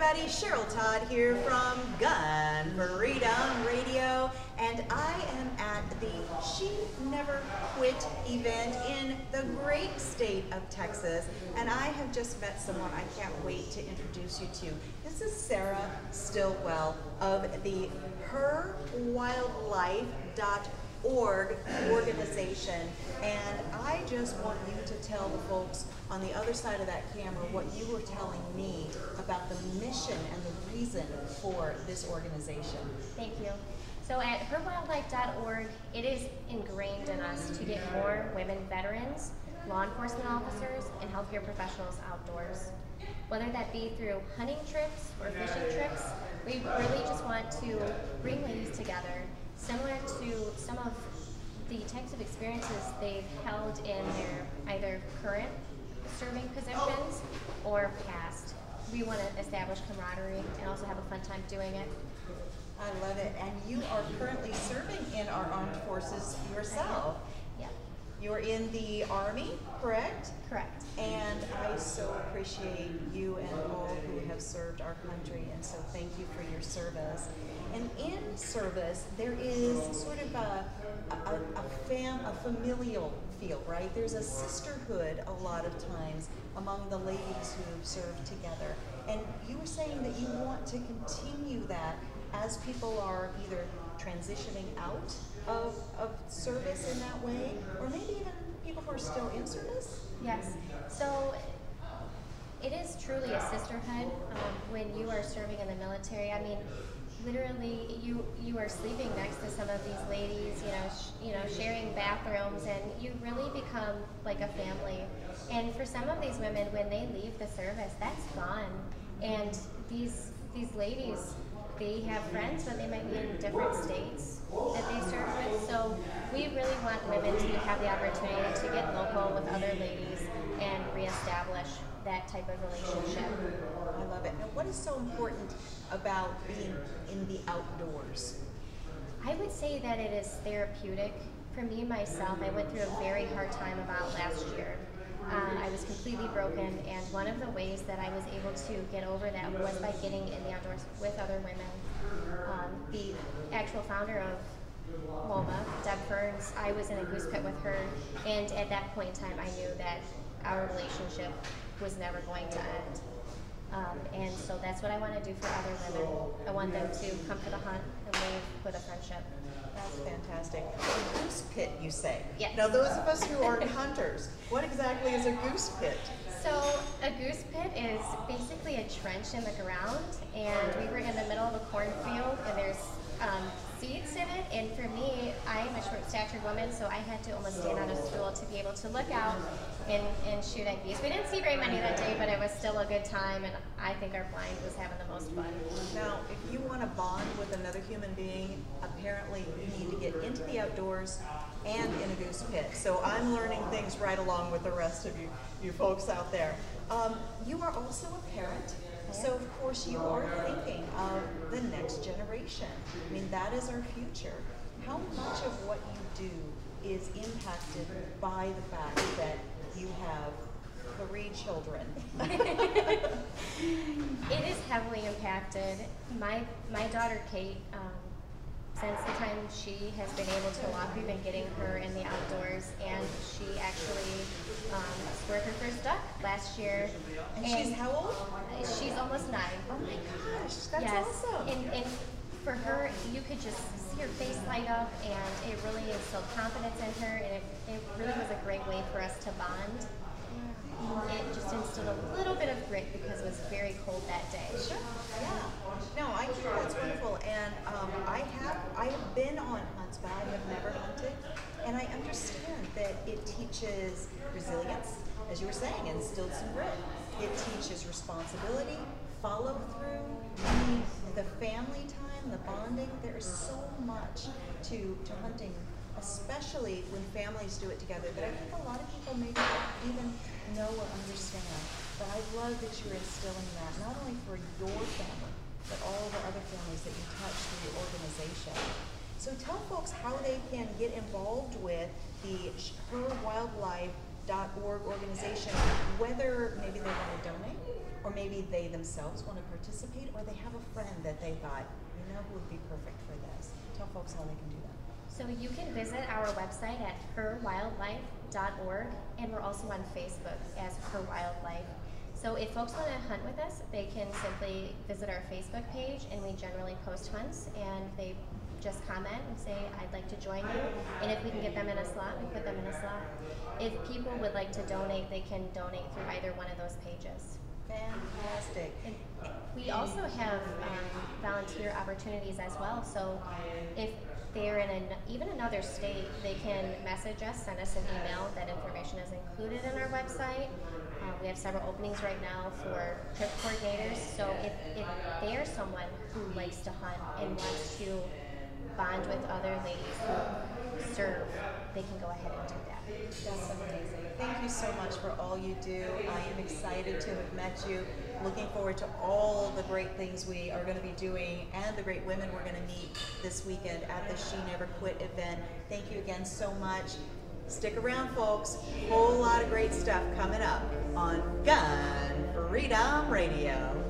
Everybody, Cheryl Todd here from Gun Freedom Radio, and I am at the She Never Quit event in the great state of Texas, and I have just met someone I can't wait to introduce you to. This is Sarah Stillwell of the HerWildlife.org organization, and I just want you to tell the folks on the other side of that camera what you were telling me about the mission and the reason for this organization. Thank you. So at herwildlife.org, it is ingrained in us to get more women veterans, law enforcement officers, and healthcare professionals outdoors. Whether that be through hunting trips or fishing trips, we really just want to bring ladies together, similar to some of the types of experiences they've held in their either current serving positions or past. We want to establish camaraderie and also have a fun time doing it. I love it. And you are currently serving in our armed forces yourself. Yeah, You're in the Army, correct? correct. And I so appreciate you and all who have served our country, and so thank you for your service. And in service, there is sort of a, a, a fam, a familial feel, right? There's a sisterhood a lot of times among the ladies who have served together. And you were saying that you want to continue that as people are either transitioning out of, of service in that way, or maybe even people who are still in service? Yes. So it is truly a sisterhood um, when you are serving in the military. I mean, literally, you you are sleeping next to some of these ladies. You know, you know, sharing bathrooms, and you really become like a family. And for some of these women, when they leave the service, that's gone. And these these ladies, they have friends, but they might be in different states that they serve with. So we really want women to have the opportunity to get local with other ladies and reestablish that type of relationship. I love it. Now, what is so important about being in the outdoors? I would say that it is therapeutic. For me, myself, I went through a very hard time about last year. Uh, I was completely broken, and one of the ways that I was able to get over that was by getting in the outdoors with other women. Um, the actual founder of WOMA, Deb Burns, I was in a goose pit with her, and at that point in time, I knew that our relationship was never going to end. Um, and so that's what I want to do for other women. I want them to come for the hunt and leave with a friendship. That's fantastic. A goose pit, you say? Yes. Now, those of us who aren't hunters, what exactly is a goose pit? So a goose pit is basically a trench in the ground, and we were in the middle of a cornfield, and there's um, seeds in it. And for me, I'm a short-statured woman, so I had to almost stand on a stool to be able to look out and, and shoot at geese. We didn't see very many that day, but it was still a good time, and I think our blind was having the most fun. Now, if you want to bond with another human being, apparently you need to get into the outdoors and in a goose pit. So I'm learning things right along with the rest of you, you folks out there. Um, you are also a parent. So of course you are thinking of the next generation. I mean that is our future. How much of what you do is impacted by the fact that you have three children? It is heavily impacted. My my daughter Kate, um, since the time she has been able to walk, we've been getting her in the outdoors, and she actually um, scored her first duck last year. And she's how old? She's almost nine. Oh my gosh, that's yes. awesome. And, and for her, you could just see her face light up, and it really instilled confidence in her, and it, it really was a great way for us to bond. It just instilled a little bit of grit because it was very cold that day. Sure. Yeah. No, I think that's wonderful. Teaches resilience, as you were saying, instilled some grit. It teaches responsibility, follow through, the family time, the bonding. There is so much to, to hunting, especially when families do it together that I think a lot of people maybe even know or understand. But I love that you're instilling that, not only for your family, but all the other families that you touch through your organization. So tell folks how they can get involved with the herwildlife.org organization, whether maybe they want to donate, or maybe they themselves want to participate, or they have a friend that they thought, you know, who would be perfect for this. Tell folks how they can do that. So you can visit our website at herwildlife.org, and we're also on Facebook as Her Wildlife. So if folks want to hunt with us, they can simply visit our Facebook page, and we generally post hunts, and they just comment and say, I'd like to join you. And if we can get them in a slot, we put them in a slot. If people would like to donate, they can donate through either one of those pages. Fantastic. And we also have um, volunteer opportunities as well. So if they're in an, even another state, they can message us, send us an email. That information is included in our website. Uh, we have several openings right now for trip coordinators. So if, if they're someone who likes to hunt and wants to bond with other ladies who serve, they can go ahead and do that. That's amazing. Thank you so much for all you do. I am excited to have met you. Looking forward to all the great things we are going to be doing and the great women we're going to meet this weekend at the She Never Quit event. Thank you again so much. Stick around, folks. Whole lot of great stuff coming up on Gun Freedom Radio.